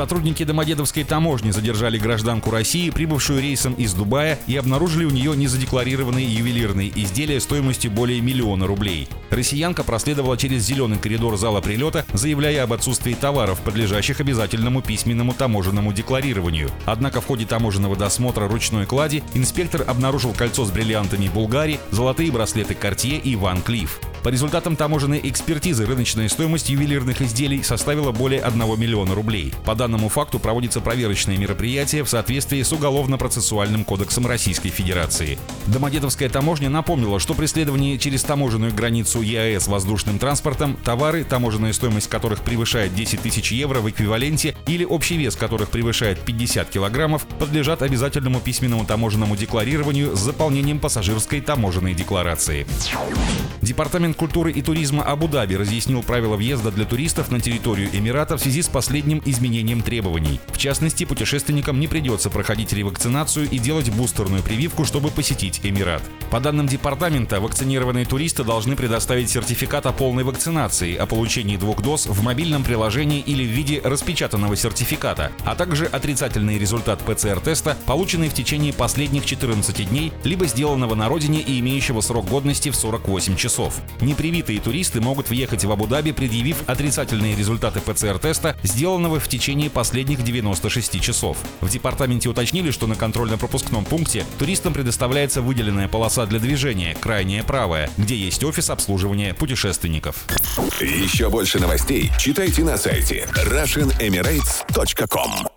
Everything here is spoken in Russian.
Сотрудники Домодедовской таможни задержали гражданку России, прибывшую рейсом из Дубая, и обнаружили у нее незадекларированные ювелирные изделия стоимостью более миллиона рублей. Россиянка проследовала через зеленый коридор зала прилета, заявляя об отсутствии товаров, подлежащих обязательному письменному таможенному декларированию. Однако в ходе таможенного досмотра ручной клади инспектор обнаружил кольцо с бриллиантами Булгари, золотые браслеты Cartier и Ван Клифф. По результатам таможенной экспертизы рыночная стоимость ювелирных изделий составила более 1 миллиона рублей. По данному факту проводится проверочное мероприятие в соответствии с Уголовно-процессуальным кодексом Российской Федерации. Домодедовская таможня напомнила, что при следовании через таможенную границу ЕАЭС воздушным транспортом товары, таможенная стоимость которых превышает 10 тысяч евро в эквиваленте или общий вес которых превышает 50 килограммов, подлежат обязательному письменному таможенному декларированию с заполнением пассажирской таможенной декларации. Департамент Департамент культуры и туризма Абу-Даби разъяснил правила въезда для туристов на территорию Эмирата в связи с последним изменением требований. В частности, путешественникам не придется проходить ревакцинацию и делать бустерную прививку, чтобы посетить Эмират. По данным департамента, вакцинированные туристы должны предоставить сертификат о полной вакцинации, о получении двух доз в мобильном приложении или в виде распечатанного сертификата, а также отрицательный результат ПЦР-теста, полученный в течение последних 14 дней, либо сделанного на родине и имеющего срок годности в 48 часов. Непривитые туристы могут въехать в Абу-Даби, предъявив отрицательные результаты ПЦР-теста, сделанного в течение последних 96 часов. В департаменте уточнили, что на контрольно-пропускном пункте туристам предоставляется выделенная полоса для движения, крайняя правая, где есть офис обслуживания путешественников. Еще больше новостей читайте на сайте RussianEmirates.com